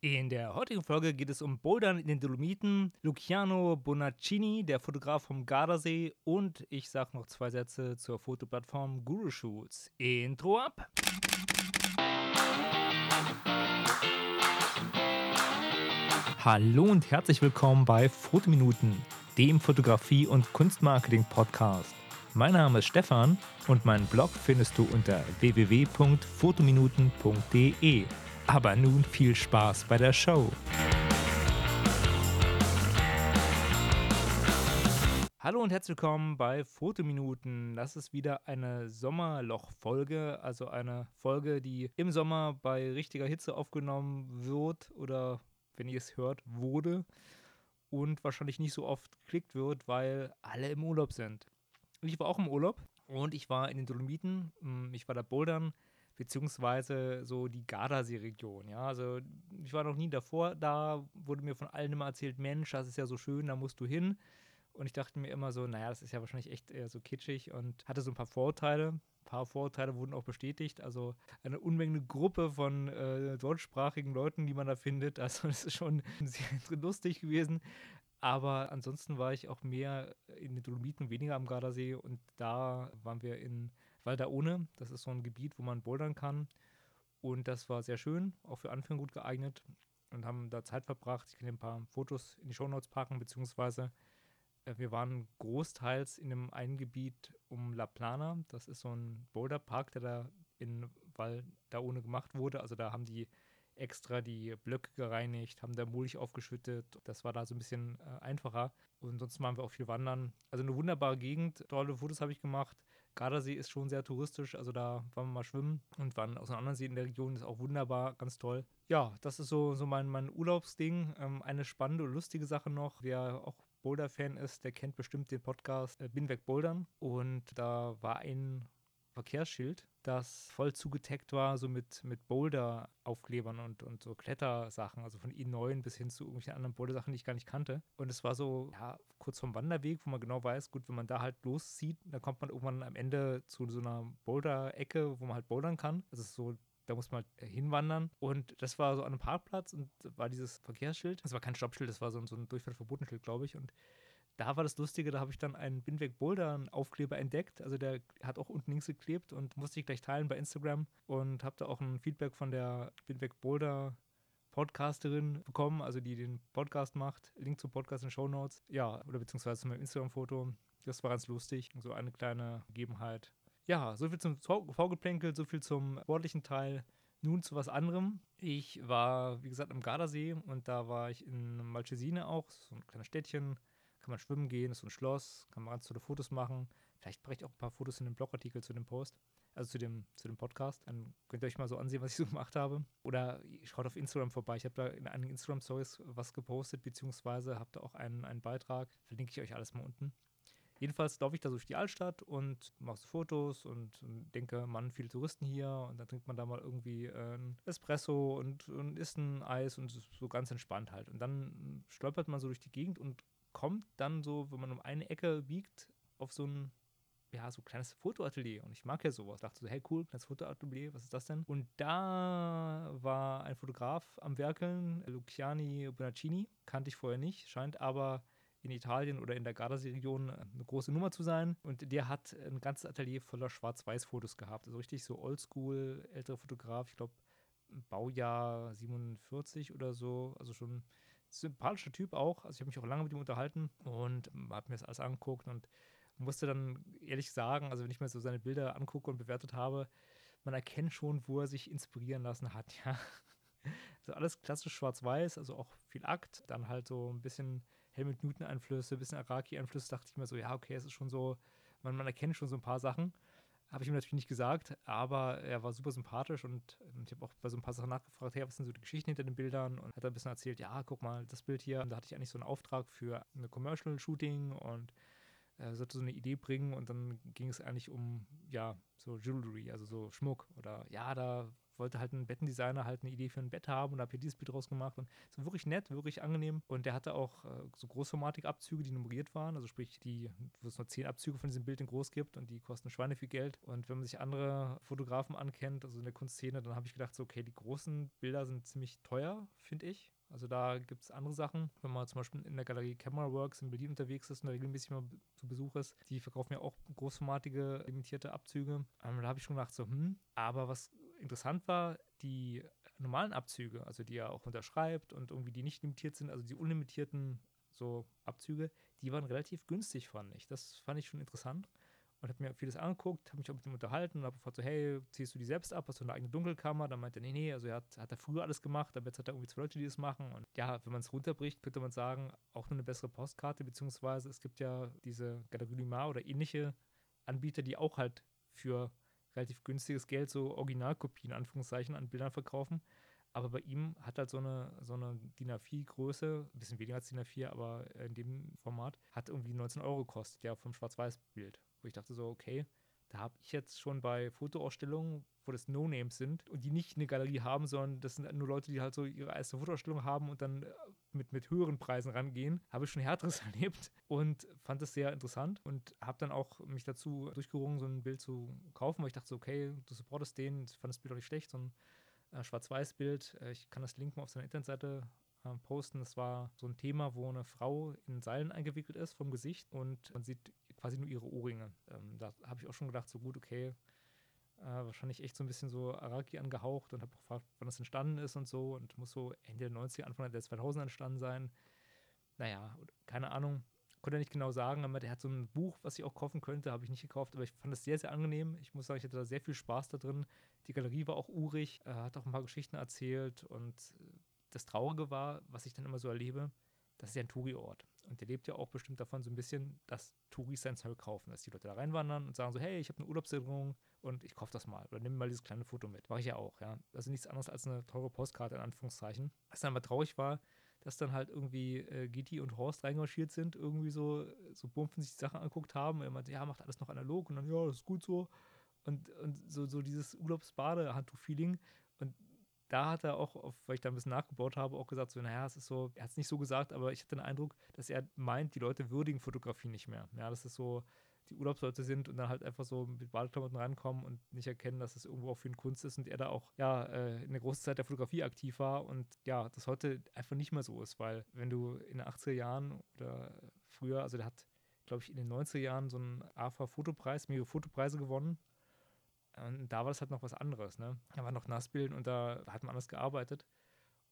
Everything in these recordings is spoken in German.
In der heutigen Folge geht es um Bouldern in den Dolomiten, Luciano Bonaccini, der Fotograf vom Gardasee und ich sage noch zwei Sätze zur Fotoplattform Guru Shoots. Intro ab! Hallo und herzlich willkommen bei Fotominuten, dem Fotografie- und Kunstmarketing-Podcast. Mein Name ist Stefan und meinen Blog findest du unter www.fotominuten.de. Aber nun viel Spaß bei der Show. Hallo und herzlich willkommen bei Fotominuten. Das ist wieder eine Sommerloch-Folge, also eine Folge, die im Sommer bei richtiger Hitze aufgenommen wird oder, wenn ihr es hört, wurde und wahrscheinlich nicht so oft geklickt wird, weil alle im Urlaub sind. Ich war auch im Urlaub und ich war in den Dolomiten. Ich war da bouldern beziehungsweise so die Gardasee-Region. Ja, also ich war noch nie davor da, wurde mir von allen immer erzählt, Mensch, das ist ja so schön, da musst du hin. Und ich dachte mir immer so, naja, das ist ja wahrscheinlich echt eher so kitschig und hatte so ein paar Vorurteile. Ein paar Vorurteile wurden auch bestätigt. Also eine Unmenge Gruppe von äh, deutschsprachigen Leuten, die man da findet. Also das ist schon sehr lustig gewesen. Aber ansonsten war ich auch mehr in den Dolomiten, weniger am Gardasee. Und da waren wir in Valdaone. Das ist so ein Gebiet, wo man bouldern kann. Und das war sehr schön, auch für Anfänger gut geeignet. Und haben da Zeit verbracht. Ich kann ein paar Fotos in die Shownotes packen, beziehungsweise äh, wir waren großteils in einem einen Gebiet um La Plana. Das ist so ein Boulderpark, der da in Valdaone gemacht wurde. Also da haben die extra die Blöcke gereinigt, haben da Mulch aufgeschüttet. Das war da so ein bisschen äh, einfacher. Und sonst waren wir auch viel wandern. Also eine wunderbare Gegend. Tolle Fotos habe ich gemacht. Gardasee ist schon sehr touristisch, also da waren wir mal schwimmen und waren aus einem anderen See in der Region, ist auch wunderbar, ganz toll. Ja, das ist so, so mein, mein Urlaubsding. Ähm, eine spannende und lustige Sache noch, wer auch Boulder-Fan ist, der kennt bestimmt den Podcast äh, Bin weg Bouldern. Und da war ein Verkehrsschild, das voll zugeteckt war, so mit, mit Boulder-Aufklebern und, und so Klettersachen, also von i9 bis hin zu irgendwelchen anderen Boulder-Sachen, die ich gar nicht kannte. Und es war so, ja, kurz vom Wanderweg, wo man genau weiß, gut, wenn man da halt loszieht, dann kommt man irgendwann am Ende zu so einer Boulder-Ecke, wo man halt bouldern kann. Das ist so da muss man halt hinwandern. Und das war so an einem Parkplatz und war dieses Verkehrsschild. Das war kein Stoppschild, das war so, so ein Durchfahrtverbotenschild, glaube ich. Und da war das Lustige, da habe ich dann einen Binweg Boulder Aufkleber entdeckt. Also der hat auch unten links geklebt und musste ich gleich teilen bei Instagram und habe da auch ein Feedback von der Binweg Boulder Podcasterin bekommen, also die den Podcast macht. Link zum Podcast in Show Notes. Ja, oder beziehungsweise zu meinem Instagram-Foto. Das war ganz lustig. So eine kleine Gegebenheit. Ja, so viel zum Vorgeplänkel, so viel zum sportlichen Teil. Nun zu was anderem. Ich war, wie gesagt, am Gardasee und da war ich in Malchesine auch, so ein kleines Städtchen kann man schwimmen gehen, ist so ein Schloss, kann man ganz tolle Fotos machen. Vielleicht mache ich auch ein paar Fotos in dem Blogartikel zu dem Post, also zu dem, zu dem Podcast. Dann könnt ihr euch mal so ansehen, was ich so gemacht habe. Oder schaut auf Instagram vorbei. Ich habe da in einigen Instagram-Stories was gepostet, beziehungsweise habe da auch einen, einen Beitrag. Verlinke ich euch alles mal unten. Jedenfalls laufe ich da durch die Altstadt und mache so Fotos und, denke, Mann, viele Touristen hier und dann trinkt man da mal irgendwie ein Espresso und, und isst ein Eis und so ganz entspannt halt. Und dann stolpert man so durch die Gegend und kommt dann so, wenn man um eine Ecke biegt, auf so ein ja, so ein kleines Fotoatelier. Und ich mag ja sowas. Dachte so, hey, cool, kleines Fotoatelier, was ist das denn? Und da war ein Fotograf am Werkeln, Luciani Bonaccini, kannte ich vorher nicht, scheint aber in Italien oder in der Gardasee-Region eine große Nummer zu sein. Und der hat ein ganzes Atelier voller Schwarz-Weiß-Fotos gehabt. Also richtig so oldschool, älterer Fotograf, ich glaube, Baujahr 47 oder so, also schon sympathischer Typ auch. Also ich habe mich auch lange mit ihm unterhalten und habe mir das alles angeguckt und musste dann ehrlich sagen, also wenn ich mir so seine Bilder angucke und bewertet habe, man erkennt schon, wo er sich inspirieren lassen hat, ja. Also alles klassisch schwarz-weiß, also auch viel Akt, dann halt so ein bisschen Helmut Newton-Einflüsse, ein bisschen Araki-Einflüsse, dachte ich mir so, ja, okay, es ist schon so, man, man erkennt schon so ein paar Sachen. Habe ich ihm natürlich nicht gesagt, aber er war super sympathisch und ich habe auch bei so ein paar Sachen nachgefragt, hey, was sind so die Geschichten hinter den Bildern? Und hat ein bisschen erzählt, ja, guck mal, das Bild hier. Da hatte ich eigentlich so einen Auftrag für eine Commercial-Shooting und er sollte so eine Idee bringen und dann ging es eigentlich um, ja, so Jewelry, also so Schmuck oder ja, da wollte halt ein Bettendesigner halt eine Idee für ein Bett haben und habe hier dieses Bild draus gemacht und es war wirklich nett, wirklich angenehm und der hatte auch äh, so großformatige Abzüge, die nummeriert waren, also sprich die, wo es nur zehn Abzüge von diesem Bild in groß gibt und die kosten Schweine viel Geld und wenn man sich andere Fotografen ankennt, also in der Kunstszene, dann habe ich gedacht so, okay, die großen Bilder sind ziemlich teuer, finde ich, also da gibt es andere Sachen. Wenn man zum Beispiel in der Galerie Camera Works in Berlin unterwegs ist und da regelmäßig mal zu Besuch ist, die verkaufen ja auch großformatige, limitierte Abzüge. Ähm, da habe ich schon gedacht, so, hm. Aber was interessant war, die normalen Abzüge, also die er auch unterschreibt und irgendwie die nicht limitiert sind, also die unlimitierten so Abzüge, die waren relativ günstig, fand ich. Das fand ich schon interessant und habe mir vieles angeguckt, habe mich auch mit ihm unterhalten und habe gefragt so, hey, ziehst du die selbst ab? Hast du eine eigene Dunkelkammer? Dann meinte er, nee, nee, also er hat, hat er früher alles gemacht, aber jetzt hat er irgendwie zwei Leute, die das machen. Und ja, wenn man es runterbricht, könnte man sagen, auch nur eine bessere Postkarte, beziehungsweise es gibt ja diese Galerie Limar oder ähnliche Anbieter, die auch halt für relativ günstiges Geld so Originalkopien, Anführungszeichen, an Bildern verkaufen. Aber bei ihm hat halt so eine, so eine DIN A4-Größe, ein bisschen weniger als DIN A4, aber in dem Format, hat irgendwie 19 Euro gekostet, ja, vom Schwarz-Weiß-Bild. Wo ich dachte so, okay, da habe ich jetzt schon bei Fotoausstellungen, wo das No-Names sind und die nicht eine Galerie haben, sondern das sind nur Leute, die halt so ihre erste Fotoausstellung haben und dann äh, mit, mit höheren Preisen rangehen, habe ich schon härteres erlebt und fand das sehr interessant und habe dann auch mich dazu durchgerungen, so ein Bild zu kaufen, weil ich dachte so, okay, du supportest den, ich fand das Bild auch nicht schlecht, so ein äh, Schwarz-Weiß-Bild. Äh, ich kann das Link mal auf seiner Internetseite äh, posten. Das war so ein Thema, wo eine Frau in Seilen eingewickelt ist vom Gesicht und man sieht quasi nur ihre Ohrringe. Ähm, da habe ich auch schon gedacht, so gut, okay, äh, wahrscheinlich echt so ein bisschen so Araki angehaucht und habe gefragt, wann das entstanden ist und so und muss so Ende der 90er, Anfang der 2000er entstanden sein. Naja, keine Ahnung, konnte er nicht genau sagen, aber der hat so ein Buch, was ich auch kaufen könnte, habe ich nicht gekauft, aber ich fand das sehr, sehr angenehm. Ich muss sagen, ich hatte da sehr viel Spaß da drin. Die Galerie war auch urig, äh, hat auch ein paar Geschichten erzählt und das Traurige war, was ich dann immer so erlebe, das ist ja ein Touri-Ort. Und der lebt ja auch bestimmt davon so ein bisschen, dass Touris sein Zeug kaufen, dass die Leute da reinwandern und sagen so, hey, ich habe eine Urlaubserinnerung und ich kaufe das mal oder nimm mal dieses kleine Foto mit. Mache ich ja auch, ja. Also nichts anderes als eine teure Postkarte in Anführungszeichen. Was dann aber traurig war, dass dann halt irgendwie äh, Gitti und Horst reinmarschiert sind, irgendwie so, so bumpfen sich die Sachen angeguckt haben. Und meinte, ja, macht alles noch analog und dann, ja, das ist gut so. Und, und so, so dieses Urlaubsbade-Handtuch-Feeling. Da hat er auch, weil ich da ein bisschen nachgebaut habe, auch gesagt, so, naja, es ist so, er hat es nicht so gesagt, aber ich hatte den Eindruck, dass er meint, die Leute würdigen Fotografie nicht mehr. Ja, das ist so, die Urlaubsleute sind und dann halt einfach so mit Badeklamotten reinkommen und nicht erkennen, dass es irgendwo auch für eine Kunst ist und er da auch, ja, äh, in der großen Zeit der Fotografie aktiv war und ja, das heute einfach nicht mehr so ist, weil wenn du in den 80er Jahren oder früher, also der hat, glaube ich, in den 90er Jahren so einen AFA-Fotopreis, mehrere Fotopreise gewonnen und da war das halt noch was anderes, ne? Da war noch Nassbilden und da hat man anders gearbeitet.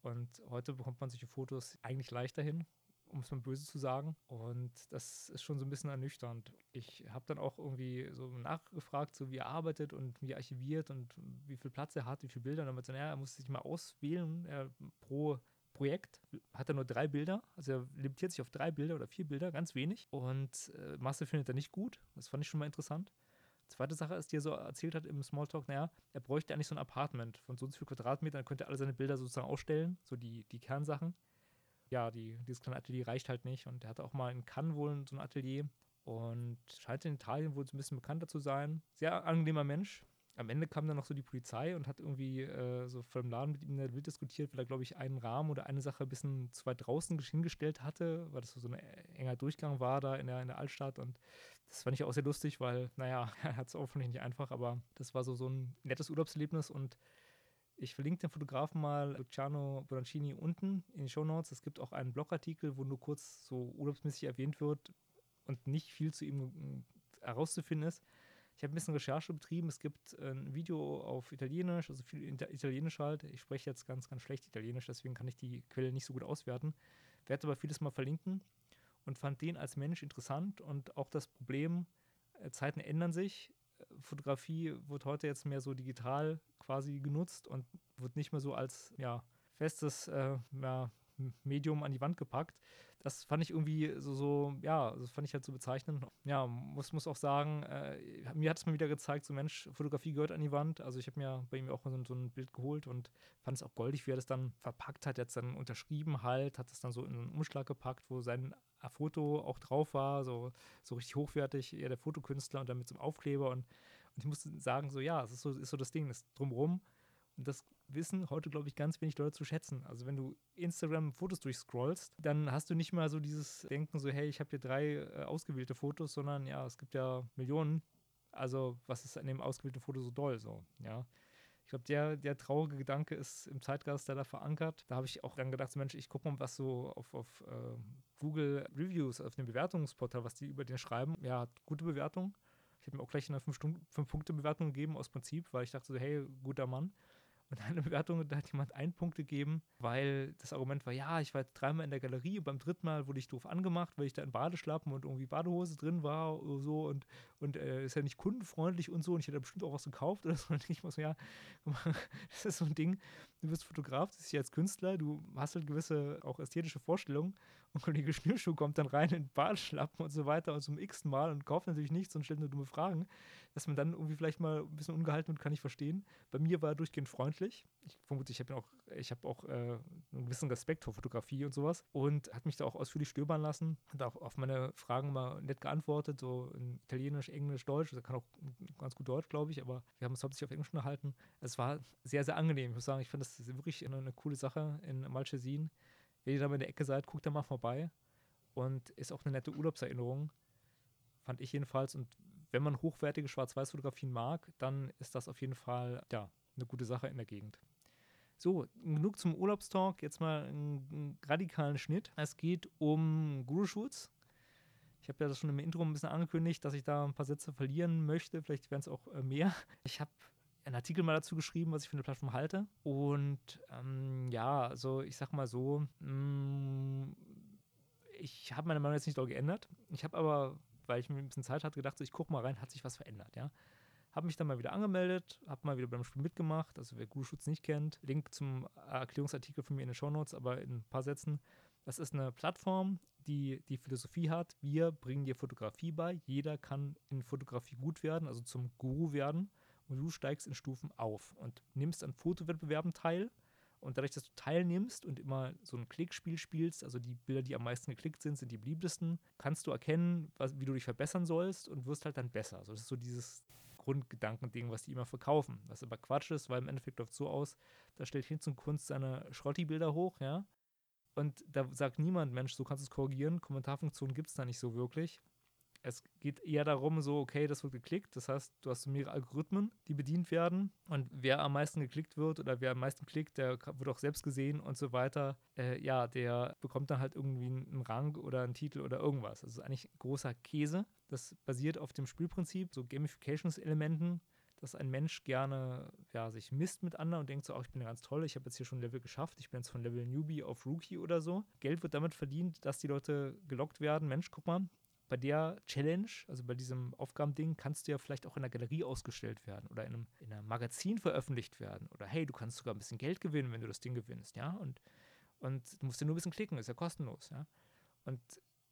Und heute bekommt man solche Fotos eigentlich leichter hin, um es mal böse zu sagen. Und das ist schon so ein bisschen ernüchternd. Ich habe dann auch irgendwie so nachgefragt, so wie er arbeitet und wie er archiviert und wie viel Platz er hat, wie viele Bilder. Und dann meinte er, er muss sich mal auswählen. Er, pro Projekt hat er nur drei Bilder. Also er limitiert sich auf drei Bilder oder vier Bilder, ganz wenig. Und äh, Masse findet er nicht gut. Das fand ich schon mal interessant. Zweite Sache ist, die er so erzählt hat im Smalltalk, naja, er bräuchte eigentlich so ein Apartment von so und so viel Quadratmetern, dann könnte er alle seine Bilder sozusagen ausstellen, so die, die Kernsachen. Ja, die, dieses kleine Atelier reicht halt nicht und er hatte auch mal in Cannes wohl so ein Atelier und scheint in Italien wohl so ein bisschen bekannter zu sein. Sehr angenehmer Mensch, am Ende kam dann noch so die Polizei und hat irgendwie äh, so vor dem Laden mit ihm wild diskutiert, weil er, glaube ich, einen Rahmen oder eine Sache ein bisschen zu weit draußen hingestellt hatte, weil das so ein enger Durchgang war da in der, in der Altstadt. Und das fand ich auch sehr lustig, weil, naja, er hat es hoffentlich nicht einfach, aber das war so, so ein nettes Urlaubserlebnis und ich verlinke den Fotografen mal, Luciano Bonaccini, unten in den Show Notes. Es gibt auch einen Blogartikel, wo nur kurz so urlaubsmäßig erwähnt wird und nicht viel zu ihm äh, herauszufinden ist. Ich habe ein bisschen Recherche betrieben. Es gibt ein Video auf Italienisch, also viel Italienisch halt. Ich spreche jetzt ganz, ganz schlecht Italienisch, deswegen kann ich die Quelle nicht so gut auswerten. Werde aber vieles mal verlinken und fand den als Mensch interessant und auch das Problem, äh, Zeiten ändern sich. Fotografie wird heute jetzt mehr so digital quasi genutzt und wird nicht mehr so als ja, festes äh, ja, Medium an die Wand gepackt. Das fand ich irgendwie so, so ja, das fand ich halt so bezeichnend. Ja, muss, muss auch sagen, äh, mir hat es mal wieder gezeigt, so Mensch, Fotografie gehört an die Wand. Also ich habe mir bei ihm auch so, so, ein Bild geholt und fand es auch goldig, wie er das dann verpackt hat, jetzt dann unterschrieben halt, hat es dann so in einen Umschlag gepackt, wo sein Foto auch drauf war, so, so richtig hochwertig, eher der Fotokünstler und dann mit so einem Aufkleber und, und ich musste sagen, so ja, es ist so, ist so das Ding, das drumrum Und das wissen heute, glaube ich, ganz wenig Leute zu schätzen. Also wenn du Instagram Fotos durchscrollst, dann hast du nicht mal so dieses Denken so, hey, ich habe hier drei äh, ausgewählte Fotos, sondern ja, es gibt ja Millionen. Also was ist an dem ausgewählten Foto so doll so, ja. Ich glaube, der, der traurige Gedanke ist im Zeitgeist, da verankert. Da habe ich auch dann gedacht, Mensch, ich gucke mal, was so auf, auf äh, Google Reviews, auf dem Bewertungsportal, was die über den schreiben. Ja, gute Bewertung. Ich habe mir auch gleich eine 5-Punkte-Bewertung gegeben aus Prinzip, weil ich dachte so, hey, guter Mann. Und eine Bewertung, da hat jemand einen Punkt gegeben, weil das Argument war, ja, ich war jetzt dreimal in der Galerie und beim dritten Mal wurde ich doof angemacht, weil ich da in Badeschlappen und irgendwie Badehose drin war oder so und, und äh, ist ja nicht kundenfreundlich und so und ich hätte bestimmt auch was gekauft oder so. Und ich muss so, ja, das ist so ein Ding, du bist Fotograf, du bist ja als Künstler, du hast halt gewisse auch ästhetische Vorstellungen und Kollege Schnürschuh kommt dann rein in Badeschlappen und so weiter und zum x Mal und kauft natürlich nichts und stellt nur dumme Fragen dass man dann irgendwie vielleicht mal ein bisschen ungehalten wird, kann ich verstehen. Bei mir war er durchgehend freundlich. Ich vermute, ich habe auch, ich habe auch äh, einen gewissen Respekt vor Fotografie und sowas und hat mich da auch ausführlich stöbern lassen, hat auch auf meine Fragen mal nett geantwortet, so in Italienisch, Englisch, Deutsch. Er kann auch ganz gut Deutsch, glaube ich, aber wir haben uns hauptsächlich auf Englisch unterhalten. Es war sehr, sehr angenehm. Ich muss sagen, ich finde das wirklich eine, eine coole Sache in Malchesin. Wenn ihr da mal in der Ecke seid, guckt da mal vorbei. Und ist auch eine nette Urlaubserinnerung. Fand ich jedenfalls. Und wenn man hochwertige Schwarz-Weiß-Fotografien mag, dann ist das auf jeden Fall ja, eine gute Sache in der Gegend. So, genug zum Urlaubstalk. Jetzt mal einen, einen radikalen Schnitt. Es geht um Guru-Shoots. Ich habe ja das schon im Intro ein bisschen angekündigt, dass ich da ein paar Sätze verlieren möchte. Vielleicht werden es auch äh, mehr. Ich habe einen Artikel mal dazu geschrieben, was ich für eine Plattform halte. Und ähm, ja, also ich sag mal so, mh, mm, ich habe meine Meinung jetzt nicht doll geändert. Ich habe aber weil ich mir ein bisschen Zeit hatte, gedacht, so, ich gucke mal rein, hat sich was verändert, ja. Habe mich dann mal wieder angemeldet, habe mal wieder beim Spiel mitgemacht. Also wer Google-Schutz nicht kennt, Link zum Erklärungsartikel von mir in den Show Notes, aber in ein paar Sätzen. Das ist eine Plattform, die die Philosophie hat, wir bringen dir Fotografie bei. Jeder kann in Fotografie gut werden, also zum Guru werden. Und du steigst in Stufen auf und nimmst an Fotowettbewerben teil und dadurch, dass du teilnimmst und immer so ein Klickspiel spielst, also die Bilder, die am meisten geklickt sind, sind die beliebtesten, kannst du erkennen, was, wie du dich verbessern sollst und wirst halt dann besser. Also das ist so dieses Grundgedankending, was die immer verkaufen. Was aber Quatsch ist, weil im Endeffekt läuft es so aus, da stellt hin zum Kunst seine Schrotti-Bilder hoch, ja. Und da sagt niemand, Mensch, so kannst du es korrigieren. Kommentarfunktion gibt es da nicht so wirklich. Es geht eher darum, so, okay, das wird geklickt. Das heißt, du hast mehrere Algorithmen, die bedient werden. Und wer am meisten geklickt wird oder wer am meisten klickt, der wird auch selbst gesehen und so weiter. Äh, ja, der bekommt dann halt irgendwie einen Rang oder einen Titel oder irgendwas. Das ist eigentlich großer Käse. Das basiert auf dem Spielprinzip, so Gamifications-Elementen dass ein Mensch gerne ja, sich misst mit anderen und denkt so, ach, ich bin ganz toll, ich habe jetzt hier schon Level geschafft, ich bin jetzt von Level Newbie auf Rookie oder so. Geld wird damit verdient, dass die Leute gelockt werden. Mensch, guck mal, bei der Challenge, also bei diesem Aufgabending, kannst du ja vielleicht auch in der Galerie ausgestellt werden oder in einem, in einem Magazin veröffentlicht werden. Oder hey, du kannst sogar ein bisschen Geld gewinnen, wenn du das Ding gewinnst, ja. Und, und du musst ja nur ein bisschen klicken, ist ja kostenlos, ja. Und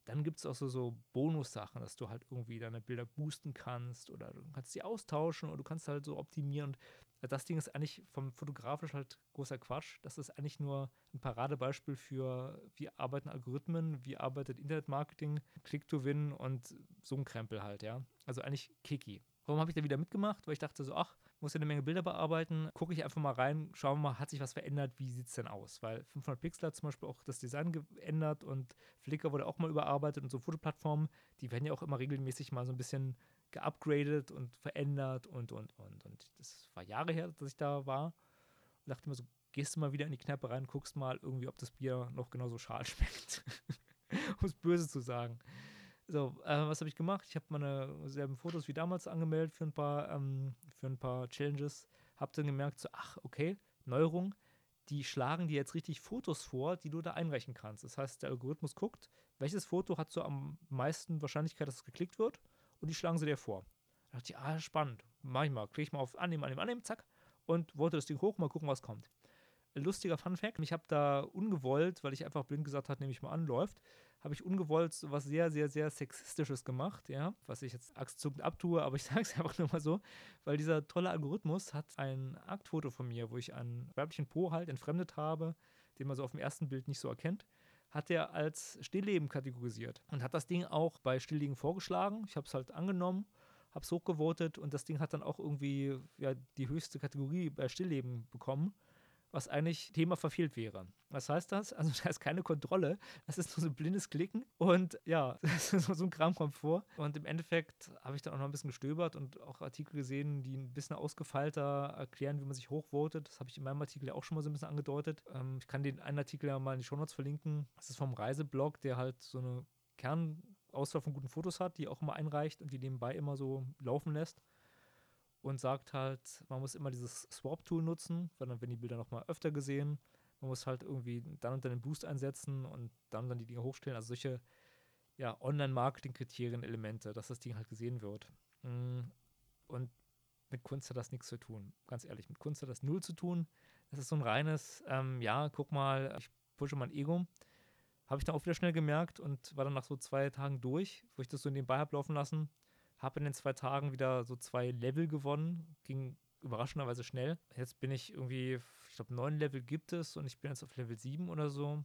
dann gibt es auch so, so Bonussachen, dass du halt irgendwie deine Bilder boosten kannst oder du kannst sie austauschen oder du kannst halt so optimieren. Und das Ding ist eigentlich vom fotografisch halt großer Quatsch. Das ist eigentlich nur ein Paradebeispiel für, wie arbeiten Algorithmen, wie arbeitet Internetmarketing, Click-to-Win und so ein Krempel halt, ja. Also eigentlich Kiki. Warum habe ich da wieder mitgemacht? Weil ich dachte so, ach, muss ja eine Menge Bilder bearbeiten, gucke ich einfach mal rein, schauen wir mal, hat sich was verändert, wie sieht es denn aus? Weil 500 Pixel hat zum Beispiel auch das Design geändert und Flickr wurde auch mal überarbeitet und so Fotoplattformen, die werden ja auch immer regelmäßig mal so ein bisschen geupgradet und verändert und, und, und. Und das war Jahre her, dass ich da war und dachte mir so, gehst du mal wieder in die Kneipe rein, guckst mal irgendwie, ob das Bier noch genauso schal schmeckt. um es böse zu sagen. So, äh, was habe ich gemacht? Ich habe meine selben Fotos wie damals angemeldet für ein paar, ähm, für ein paar Challenges. Habe dann gemerkt, so, ach, okay, Neuerung, die schlagen dir jetzt richtig Fotos vor, die du da einreichen kannst. Das heißt, der Algorithmus guckt, welches Foto hat so am meisten Wahrscheinlichkeit, dass es geklickt wird und die schlagen sie dir vor. Da dachte ich, ah, spannend. Mach ich mal. Klicke ich mal auf Annehmen, Annehmen, Annehmen, zack. Und wollte das Ding hoch, mal gucken, was kommt. Lustiger Fun Fact: Ich habe da ungewollt, weil ich einfach blind gesagt habe, nehme ich mal an, läuft, habe ich ungewollt so was sehr, sehr, sehr Sexistisches gemacht, ja, was ich jetzt achszuckend abtue, aber ich sage es einfach nur mal so, weil dieser tolle Algorithmus hat ein Aktfoto von mir, wo ich einen weiblichen Po halt entfremdet habe, den man so auf dem ersten Bild nicht so erkennt, hat er als Stillleben kategorisiert und hat das Ding auch bei Stillleben vorgeschlagen. Ich habe es halt angenommen habe es hochgevotet und das Ding hat dann auch irgendwie ja, die höchste Kategorie bei Stillleben bekommen was eigentlich Thema verfehlt wäre. Was heißt das? Also da ist keine Kontrolle, das ist nur so ein blindes Klicken und ja, so ein Kram kommt vor. Und im Endeffekt habe ich dann auch noch ein bisschen gestöbert und auch Artikel gesehen, die ein bisschen ausgefeilter erklären, wie man sich hochvotet. Das habe ich in meinem Artikel ja auch schon mal so ein bisschen angedeutet. Ähm, ich kann den einen Artikel ja mal in die Shownotes verlinken. Das ist vom Reiseblog, der halt so eine Kernauswahl von guten Fotos hat, die auch immer einreicht und die nebenbei immer so laufen lässt und sagt halt, man muss immer dieses Swap-Tool nutzen, weil dann werden die Bilder nochmal öfter gesehen. Man muss halt irgendwie dann und dann den Boost einsetzen und dann und dann die Dinge hochstellen. Also solche ja, Online-Marketing-Kriterien, Elemente, dass das Ding halt gesehen wird. Mm, und mit Kunst hat das nichts zu tun. Ganz ehrlich, mit Kunst hat das null zu tun. Das ist so ein reines, ähm, ja, guck mal, ich pushe mein Ego. Habe ich dann auch wieder schnell gemerkt und war dann nach so zwei Tagen durch, wo ich das so nebenbei habe laufen lassen. Habe in den zwei Tagen wieder so zwei Level gewonnen. Ging überraschenderweise schnell. Jetzt bin ich irgendwie, ich glaube, neun Level gibt es und ich bin jetzt auf Level 7 oder so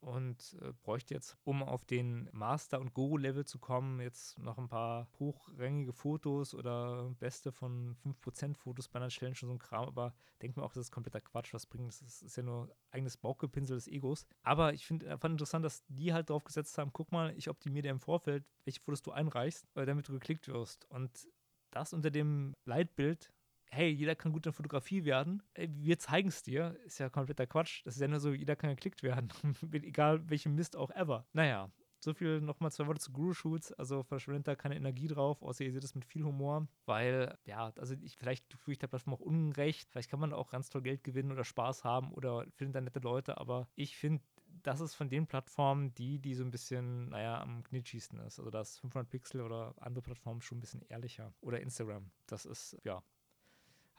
und äh, bräuchte jetzt, um auf den Master- und Guru-Level zu kommen, jetzt noch ein paar hochrangige Fotos oder beste von 5% Fotos bei einer Challenge und so ein Kram. Aber denke mir auch, das ist kompletter Quatsch, was bringt. Das ist, ist ja nur eigenes Bauchgepinsel des Egos. Aber ich finde fand interessant, dass die halt drauf gesetzt haben, guck mal, ich optimiere dir im Vorfeld, welche Fotos du einreichst, damit du geklickt wirst. Und das unter dem Leitbild, hey, jeder kann gut in Fotografie werden, wir zeigen es dir, ist ja kompletter Quatsch. Das ist ja nur so, jeder kann geklickt werden, egal welchem Mist auch ever. Naja, so viel nochmal zwei Worte zu Guru-Shoots. Also verschwendet da keine Energie drauf, außer ihr seht es mit viel Humor, weil, ja, also ich, vielleicht fühle ich der Plattform auch unrecht. Vielleicht kann man auch ganz toll Geld gewinnen oder Spaß haben oder findet da nette Leute, aber ich finde, das ist von den Plattformen die, die so ein bisschen, naja, am knitschigsten ist. Also das 500 Pixel oder andere Plattformen schon ein bisschen ehrlicher. Oder Instagram. Das ist, ja,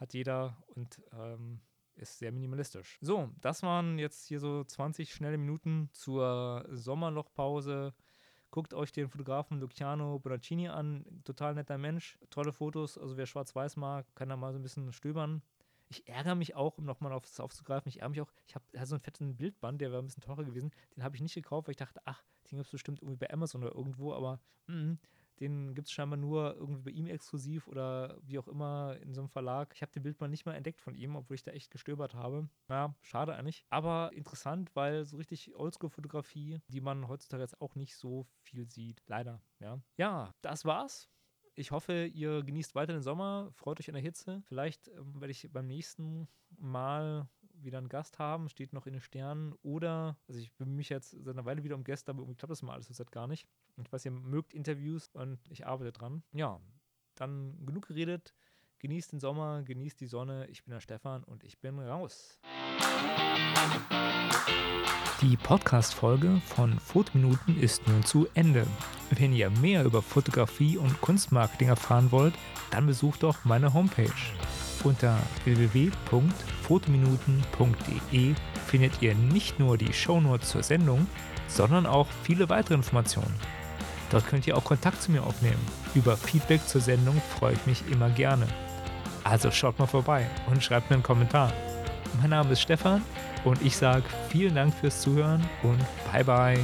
hat jeder und ähm, ist sehr minimalistisch. So, das waren jetzt hier so 20 schnelle Minuten zur Sommerlochpause. Guckt euch den Fotografen Luciano Bonaccini an. Total netter Mensch. Tolle Fotos. Also wer schwarz-weiß mag, kann da mal so ein bisschen stöbern. Ich ärgere mich auch, um nochmal auf das aufzugreifen, ich ärgere mich auch, ich habe so einen fetten Bildband, der war ein bisschen teurer gewesen. Den habe ich nicht gekauft, weil ich dachte, ach, den gibt es bestimmt irgendwie bei Amazon oder irgendwo, aber mh, den gibt es scheinbar nur irgendwie bei ihm exklusiv oder wie auch immer in so einem Verlag. Ich habe den Bild mal nicht mal entdeckt von ihm, obwohl ich da echt gestöbert habe. Ja, schade eigentlich. Aber interessant, weil so richtig Oldschool-Fotografie, die man heutzutage jetzt auch nicht so viel sieht. Leider, ja. Ja, das war's. Ich hoffe, ihr genießt weiter den Sommer, freut euch an der Hitze. Vielleicht ähm, werde ich beim nächsten Mal wieder einen Gast haben, steht noch in den Sternen. Oder, also ich bemühe mich jetzt seit einer Weile wieder um Gäste, aber irgendwie klappt das mal alles zurzeit gar nicht. Und ich weiß, ihr mögt Interviews und ich arbeite dran. Ja, dann genug geredet. Genießt den Sommer, genießt die Sonne. Ich bin der Stefan und ich bin raus. Die Podcast-Folge von Fotominuten ist nun zu Ende. Wenn ihr mehr über Fotografie und Kunstmarketing erfahren wollt, dann besucht doch meine Homepage unter www.fotominuten.de findet ihr nicht nur die Shownotes zur Sendung, sondern auch viele weitere Informationen. Dort könnt ihr auch Kontakt zu mir aufnehmen. Über Feedback zur Sendung freue ich mich immer gerne. Also schaut mal vorbei und schreibt mir einen Kommentar. Mein Name ist Stefan und ich sage vielen Dank fürs Zuhören und bye bye.